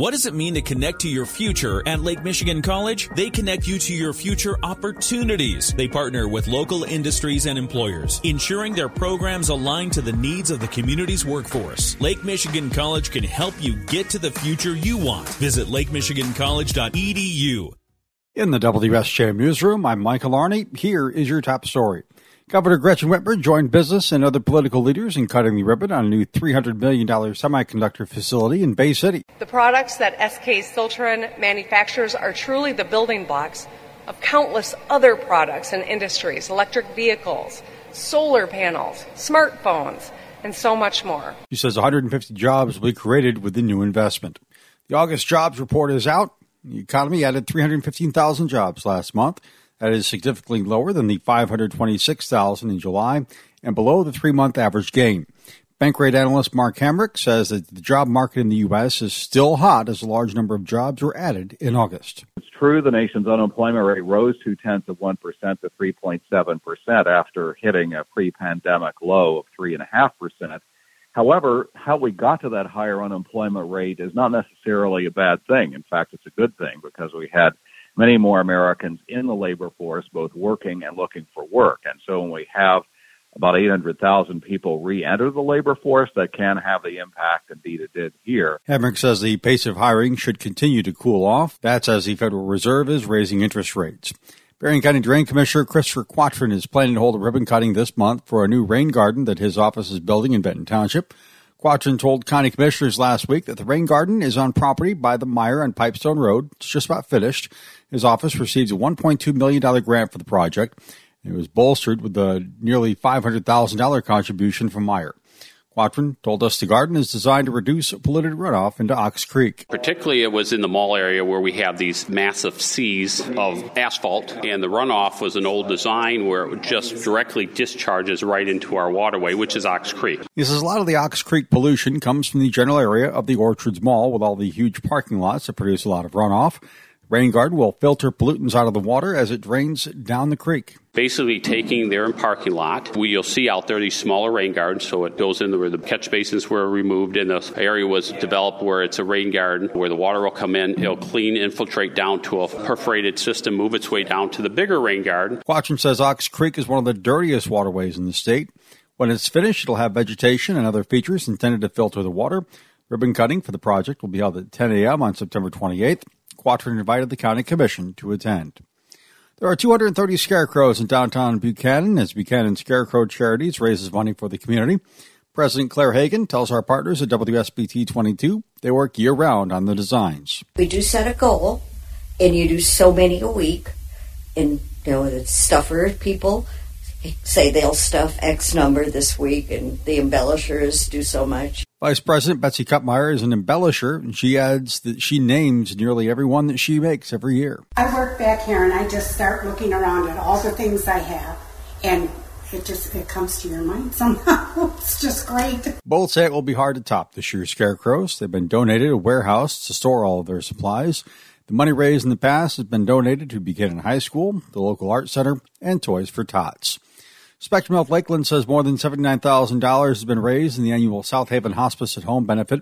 What does it mean to connect to your future at Lake Michigan College? They connect you to your future opportunities. They partner with local industries and employers, ensuring their programs align to the needs of the community's workforce. Lake Michigan College can help you get to the future you want. Visit lakemichigancollege.edu. In the WSJM newsroom, I'm Michael Arney. Here is your top story. Governor Gretchen Whitmer joined business and other political leaders in cutting the ribbon on a new $300 million semiconductor facility in Bay City. The products that SK Siltron manufactures are truly the building blocks of countless other products and industries, electric vehicles, solar panels, smartphones, and so much more. She says 150 jobs will be created with the new investment. The August jobs report is out. The economy added 315,000 jobs last month. That is significantly lower than the 526,000 in July and below the three month average gain. Bankrate analyst Mark Hamrick says that the job market in the U.S. is still hot as a large number of jobs were added in August. It's true the nation's unemployment rate rose two tenths of 1% to 3.7% after hitting a pre pandemic low of 3.5%. However, how we got to that higher unemployment rate is not necessarily a bad thing. In fact, it's a good thing because we had many more Americans in the labor force, both working and looking for work. And so when we have about 800,000 people re-enter the labor force, that can have the impact indeed it did here. Hamrick says the pace of hiring should continue to cool off. That's as the Federal Reserve is raising interest rates. Berrien County Drain Commissioner Christopher Quattrin is planning to hold a ribbon cutting this month for a new rain garden that his office is building in Benton Township. Quattrin told county commissioners last week that the rain garden is on property by the Meijer on Pipestone Road. It's just about finished. His office received a $1.2 million grant for the project. It was bolstered with a nearly $500,000 contribution from Meijer. Quattrin told us the garden is designed to reduce polluted runoff into Ox Creek. Particularly, it was in the mall area where we have these massive seas of asphalt, and the runoff was an old design where it just directly discharges right into our waterway, which is Ox Creek. He says a lot of the Ox Creek pollution comes from the general area of the Orchards Mall with all the huge parking lots that produce a lot of runoff. Rain Garden will filter pollutants out of the water as it drains down the creek. Basically, taking their parking lot, we, you'll see out there these smaller rain gardens, so it goes into where the catch basins were removed and the area was developed where it's a rain garden where the water will come in, it'll clean, infiltrate down to a perforated system, move its way down to the bigger rain garden. Quattrin says Ox Creek is one of the dirtiest waterways in the state. When it's finished, it'll have vegetation and other features intended to filter the water. Ribbon cutting for the project will be held at 10 a.m. on September 28th. Quattrin invited the county commission to attend. There are 230 scarecrows in downtown Buchanan as Buchanan Scarecrow Charities raises money for the community. President Claire Hagan tells our partners at WSBT 22 they work year round on the designs. We do set a goal, and you do so many a week, and you know the stuffer people say they'll stuff X number this week, and the embellishers do so much. Vice President Betsy Cutmeyer is an embellisher, and she adds that she names nearly every one that she makes every year. I work back here, and I just start looking around at all the things I have, and it just it comes to your mind somehow. it's just great. Both say it will be hard to top this year's scarecrows. They've been donated a warehouse to store all of their supplies. The money raised in the past has been donated to Buchanan High School, the local art center, and Toys for Tots. Spectrum Health Lakeland says more than $79,000 has been raised in the annual South Haven Hospice at Home benefit.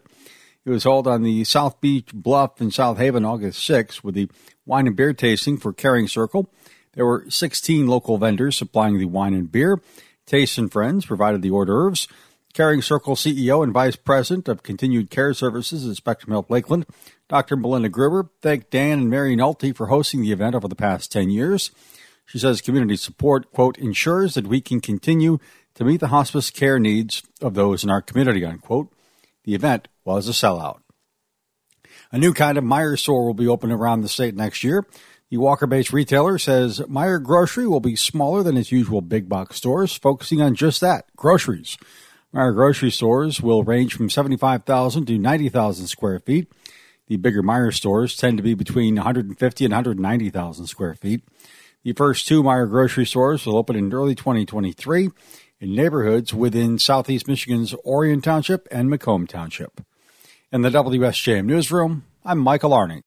It was held on the South Beach Bluff in South Haven August 6 with the wine and beer tasting for Caring Circle. There were 16 local vendors supplying the wine and beer. Taste and Friends provided the hors d'oeuvres. Caring Circle CEO and Vice President of Continued Care Services at Spectrum Health Lakeland, Dr. Melinda Gruber, thanked Dan and Mary Nolte for hosting the event over the past 10 years. She says community support, quote, ensures that we can continue to meet the hospice care needs of those in our community, unquote. The event was a sellout. A new kind of Meijer store will be opened around the state next year. The Walker based retailer says Meijer Grocery will be smaller than its usual big box stores, focusing on just that groceries. Meijer grocery stores will range from 75,000 to 90,000 square feet. The bigger Meijer stores tend to be between 150 and 190,000 square feet. The first two Meijer grocery stores will open in early 2023 in neighborhoods within southeast Michigan's Orion Township and Macomb Township. In the WSJM Newsroom, I'm Michael Arney.